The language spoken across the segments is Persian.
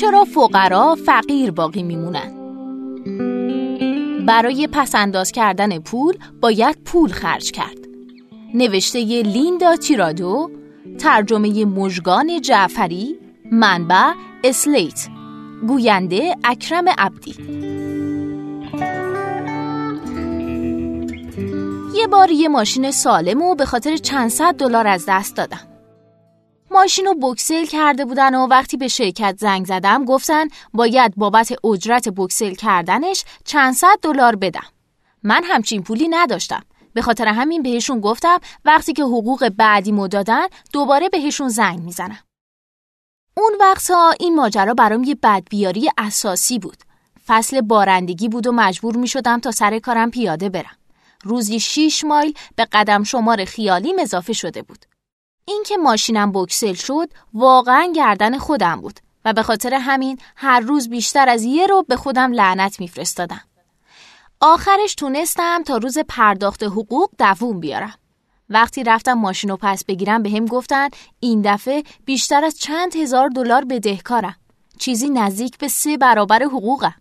چرا فقرا فقیر باقی میمونن؟ برای پسنداز کردن پول باید پول خرج کرد. نوشته لیندا تیرادو، ترجمه مژگان جعفری، منبع اسلیت، گوینده اکرم عبدی. یه بار یه ماشین سالم و به خاطر چند صد دلار از دست دادم. ماشین رو بکسل کرده بودن و وقتی به شرکت زنگ زدم گفتن باید بابت اجرت بکسل کردنش چند صد دلار بدم. من همچین پولی نداشتم. به خاطر همین بهشون گفتم وقتی که حقوق بعدی دادن دوباره بهشون زنگ می‌زنم. اون وقتا این ماجرا برام یه بدبیاری اساسی بود. فصل بارندگی بود و مجبور می شدم تا سر کارم پیاده برم. روزی 6 مایل به قدم شمار خیالیم اضافه شده بود. اینکه ماشینم بکسل شد واقعا گردن خودم بود و به خاطر همین هر روز بیشتر از یه رو به خودم لعنت میفرستادم. آخرش تونستم تا روز پرداخت حقوق دووم بیارم. وقتی رفتم ماشین رو پس بگیرم به هم گفتن این دفعه بیشتر از چند هزار دلار بدهکارم. چیزی نزدیک به سه برابر حقوقم.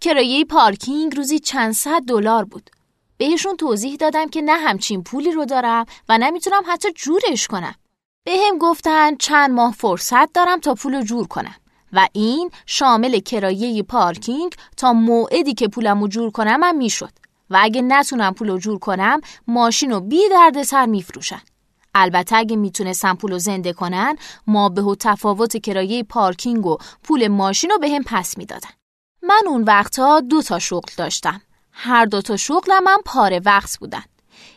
کرایه پارکینگ روزی چند صد دلار بود. بهشون توضیح دادم که نه همچین پولی رو دارم و نمی‌تونم حتی جورش کنم. به هم گفتن چند ماه فرصت دارم تا پول رو جور کنم و این شامل کرایه پارکینگ تا موعدی که پولم رو جور کنم هم می‌شد و اگه نتونم پول رو جور کنم ماشین رو بی درد سر میفروشن. البته اگه می‌تونستم پول رو زنده کنن ما به تفاوت کرایه پارکینگ و پول ماشین رو به هم پس می‌دادن. من اون وقتها دو تا شغل داشتم. هر دو تا شغلم هم پاره وقت بودن.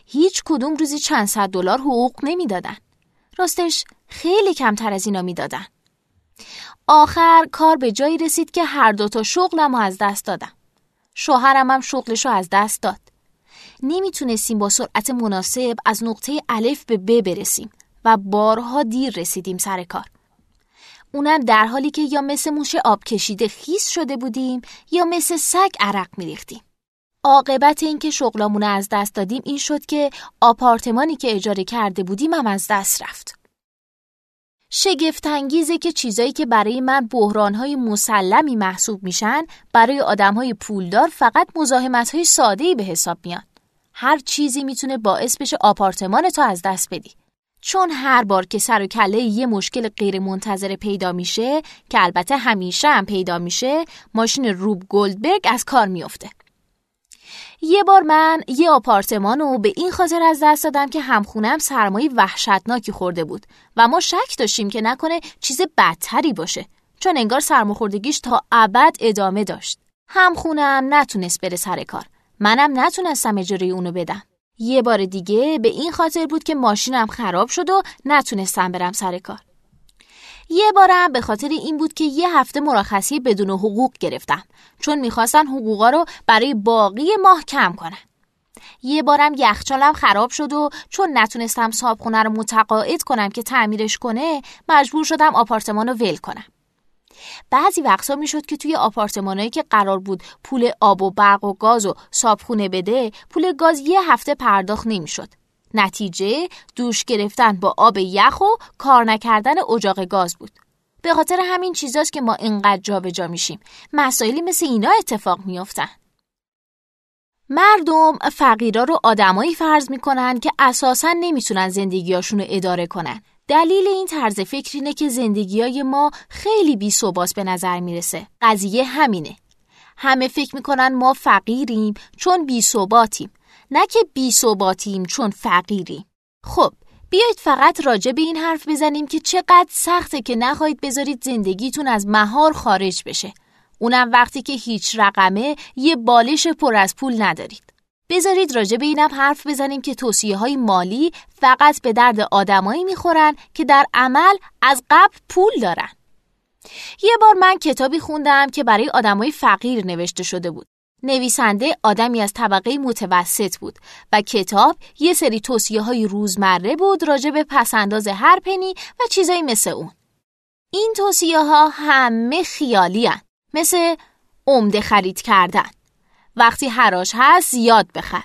هیچ کدوم روزی چند صد دلار حقوق نمی‌دادن. راستش خیلی کمتر از اینا می‌دادن. آخر کار به جایی رسید که هر دو تا شغلم از دست دادم. شوهرم هم شغلشو از دست داد. نمی‌تونستیم با سرعت مناسب از نقطه الف به ب برسیم و بارها دیر رسیدیم سر کار. اونم در حالی که یا مثل موش آب کشیده خیس شده بودیم یا مثل سگ عرق میریختیم. عاقبت اینکه شغلامون از دست دادیم این شد که آپارتمانی که اجاره کرده بودیم هم از دست رفت. شگفت انگیزه که چیزایی که برای من بحرانهای مسلمی محسوب میشن برای آدمهای پولدار فقط مزاحمتهای ساده‌ای به حساب میاد. هر چیزی می‌تونه باعث بشه آپارتمان تو از دست بدی. چون هر بار که سر و کله یه مشکل غیر منتظره پیدا میشه که البته همیشه هم پیدا میشه ماشین روب گلدبرگ از کار میفته. یه بار من یه آپارتمان رو به این خاطر از دست دادم که همخونم سرمایه وحشتناکی خورده بود و ما شک داشتیم که نکنه چیز بدتری باشه چون انگار سرماخوردگیش تا ابد ادامه داشت. همخونم نتونست بره سر کار. منم نتونستم اجاره اونو بدم. یه بار دیگه به این خاطر بود که ماشینم خراب شد و نتونستم برم سر کار. یه بارم به خاطر این بود که یه هفته مرخصی بدون حقوق گرفتم چون می‌خواستن حقوقا رو برای باقی ماه کم کنن. یه بارم یخچالم خراب شد و چون نتونستم صابخونه رو متقاعد کنم که تعمیرش کنه مجبور شدم آپارتمان رو ول کنم. بعضی وقتا می‌شد که توی آپارتمانایی که قرار بود پول آب و برق و گاز و صابخونه بده پول گاز یه هفته پرداخت نمی‌شد نتیجه دوش گرفتن با آب یخ و کار نکردن اجاق گاز بود. به خاطر همین چیزاست که ما اینقدر جابجا میشیم. مسائلی مثل اینا اتفاق میافتن. مردم فقیرا رو آدمایی فرض می‌کنن که اساسا نمی‌تونن زندگیاشون رو اداره کنن. دلیل این طرز فکر اینه که زندگیای ما خیلی بی به نظر می‌رسه. قضیه همینه. همه فکر می‌کنن ما فقیریم چون بی نه که بی ثباتیم چون فقیریم. خب بیایید فقط راجع به این حرف بزنیم که چقدر سخته که نخواهید بذارید زندگیتون از مهار خارج بشه. اونم وقتی که هیچ رقمه یه بالش پر از پول ندارید. بذارید راجع به اینم حرف بزنیم که توصیه های مالی فقط به درد آدمایی می‌خورن که در عمل از قبل پول دارن. یه بار من کتابی خوندم که برای آدمای فقیر نوشته شده بود. نویسنده آدمی از طبقه متوسط بود و کتاب یه سری توصیه های روزمره بود راجع به پسنداز هر پنی و چیزایی مثل اون. این توصیه ها همه خیالی هن. مثل عمده خرید کردن. وقتی حراش هست زیاد بخر.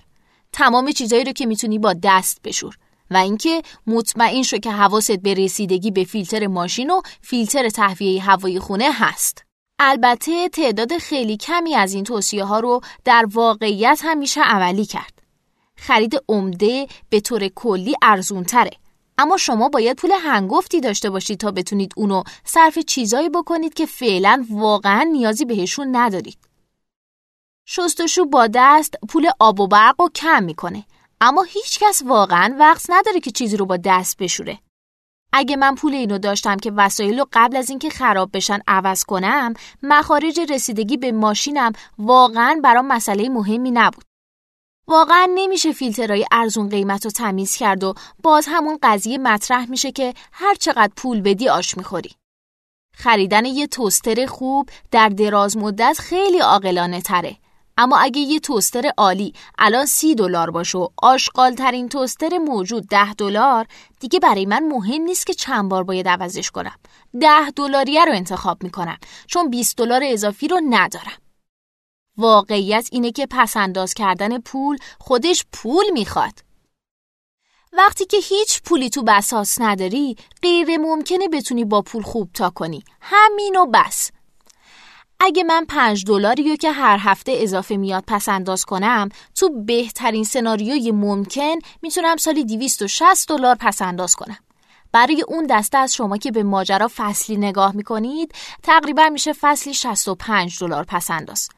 تمام چیزایی رو که می‌تونی با دست بشور. و اینکه مطمئن شو که حواست به رسیدگی به فیلتر ماشین و فیلتر تهویه هوای خونه هست. البته تعداد خیلی کمی از این توصیه ها رو در واقعیت هم میشه عملی کرد. خرید عمده به طور کلی ارزون تره. اما شما باید پول هنگفتی داشته باشید تا بتونید اونو صرف چیزایی بکنید که فعلا واقعا نیازی بهشون ندارید. شستشو با دست پول آب و برق رو کم می‌کنه اما هیچکس واقعا وقت نداره که چیزی رو با دست بشوره. اگه من پول اینو داشتم که وسایل رو قبل از اینکه خراب بشن عوض کنم مخارج رسیدگی به ماشینم واقعا برام مسئله مهمی نبود. واقعا نمیشه فیلترهای ارزون قیمت رو تمیز کرد و باز همون قضیه مطرح میشه که هر چقدر پول بدی آش می‌خوری. خریدن یه توستر خوب در دراز مدت خیلی عاقلانه تره اما اگه یه توستر عالی الان سی دلار باشه و آشغال ترین توستر موجود ده دلار دیگه برای من مهم نیست که چند بار باید عوضش کنم. ده دلاریه رو انتخاب می‌کنم چون 20 دلار اضافی رو ندارم. واقعیت اینه که پسنداز کردن پول خودش پول می‌خواد. وقتی که هیچ پولی تو بساس نداری غیر ممکنه بتونی با پول خوب تا کنی. همینو بس. اگه من پنج دلاری رو که هر هفته اضافه میاد پس انداز کنم تو بهترین سناریوی ممکن می‌تونم سالی 260 دلار پس انداز کنم. برای اون دسته از شما که به ماجرا فصلی نگاه می‌کنید تقریبا میشه فصلی 65 دلار پس انداز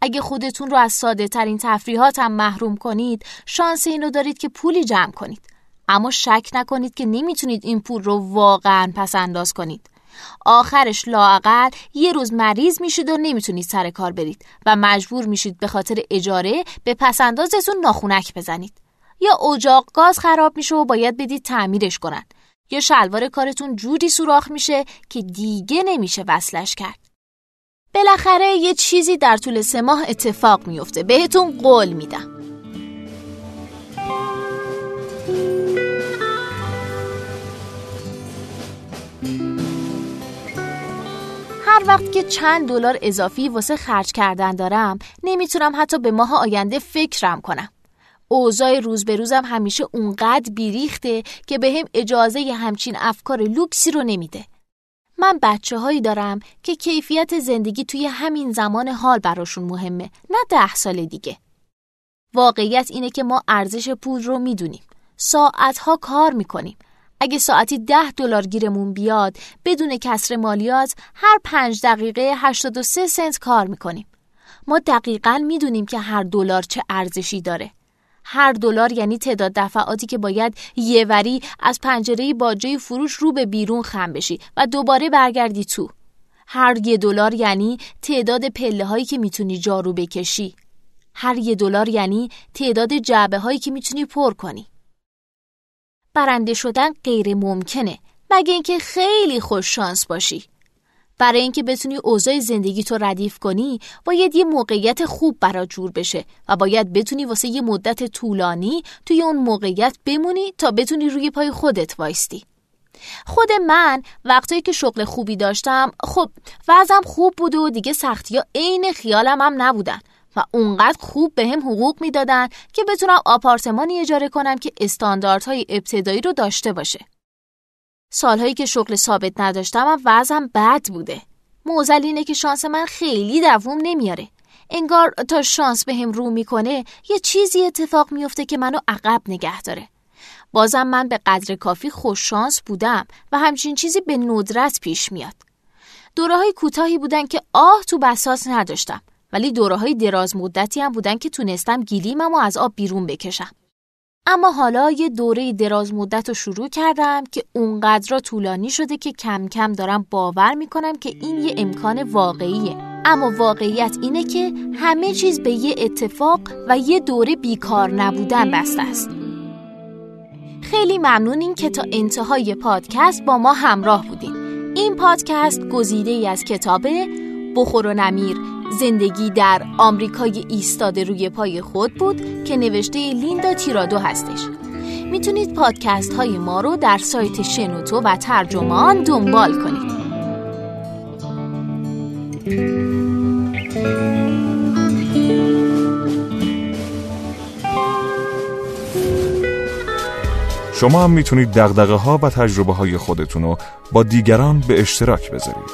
اگه خودتون رو از ساده ترین تفریحات هم محروم کنید شانس اینو دارید که پولی جمع کنید. اما شک نکنید که نمی‌تونید این پول رو واقعا پس انداز کنید. آخرش لاقل یه روز مریض میشید و نمی‌تونید سر کار برید و مجبور میشید به خاطر اجاره به پسندازتون ناخونک بزنید. یا اجاق گاز خراب میشه و باید بدید تعمیرش کنن. یا شلوار کارتون جوری سوراخ میشه که دیگه نمیشه وصلش کرد. بالاخره یه چیزی در طول سه ماه اتفاق میفته. بهتون قول میدم. هر وقت که چند دلار اضافی واسه خرج کردن دارم نمی‌تونم حتی به ماه آینده فکرم کنم. اوضاع روز به روزم همیشه اونقدر بیریخته که به هم اجازه همچین افکار لوکسی رو نمیده. من بچه هایی دارم که کیفیت زندگی توی همین زمان حال براشون مهمه نه ده سال دیگه. واقعیت اینه که ما ارزش پول رو می‌دونیم. ساعتها کار می‌کنیم. اگه ساعتی ده دلار گیرمون بیاد بدون کسر مالیات هر پنج دقیقه 83 سنت کار می‌کنیم. ما دقیقا می‌دونیم که هر دلار چه ارزشی داره. هر دلار یعنی تعداد دفعاتی که باید یه وری از پنجره باجه فروش رو به بیرون خم بشی و دوباره برگردی تو. هر یه دلار یعنی تعداد پله هایی که می‌تونی جارو بکشی. هر یه دلار یعنی تعداد جعبه هایی که می‌تونی پر کنی. برنده شدن غیر ممکنه مگه اینکه خیلی خوش شانس باشی. برای اینکه بتونی اوضاع زندگی تو ردیف کنی باید یه موقعیت خوب برا جور بشه و باید بتونی واسه یه مدت طولانی توی اون موقعیت بمونی تا بتونی روی پای خودت وایستی. خود من وقتایی که شغل خوبی داشتم خب وضعم خوب بود و دیگه سختی ها عین خیالم هم نبودن. و اونقدر خوب به هم حقوق می‌دادن که بتونم آپارتمانی اجاره کنم که استانداردهای ابتدایی رو داشته باشه. سالهایی که شغل ثابت نداشتم و وضعم بد بوده. موزل اینه که شانس من خیلی دووم نمیاره. انگار تا شانس به هم رو می‌کنه یه چیزی اتفاق میفته که منو عقب نگه داره. بازم من به قدر کافی خوش شانس بودم و همچین چیزی به ندرت پیش میاد. دوره های کوتاهی بودن که آه تو بساس نداشتم ولی دوره های دراز مدتی هم بودن که تونستم گلیمم و از آب بیرون بکشم. اما حالا یه دوره دراز مدت رو شروع کردم که اونقدر طولانی شده که کم کم دارم باور می‌کنم که این یه امکان واقعیه. اما واقعیت اینه که همه چیز به یه اتفاق و یه دوره بیکار نبودن بسته است. خیلی ممنونیم که تا انتهای پادکست با ما همراه بودین. این پادکست گزیده ای از کتاب بخور و نمیر زندگی در آمریکای ایستاده روی پای خود بود که نوشته لیندا تیرادو هستش. می‌تونید پادکست های ما رو در سایت شنوتو و ترجمان دنبال کنید. شما هم می‌تونید دقدقه ها و تجربه های خودتون رو با دیگران به اشتراک بذارید.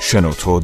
شنوتو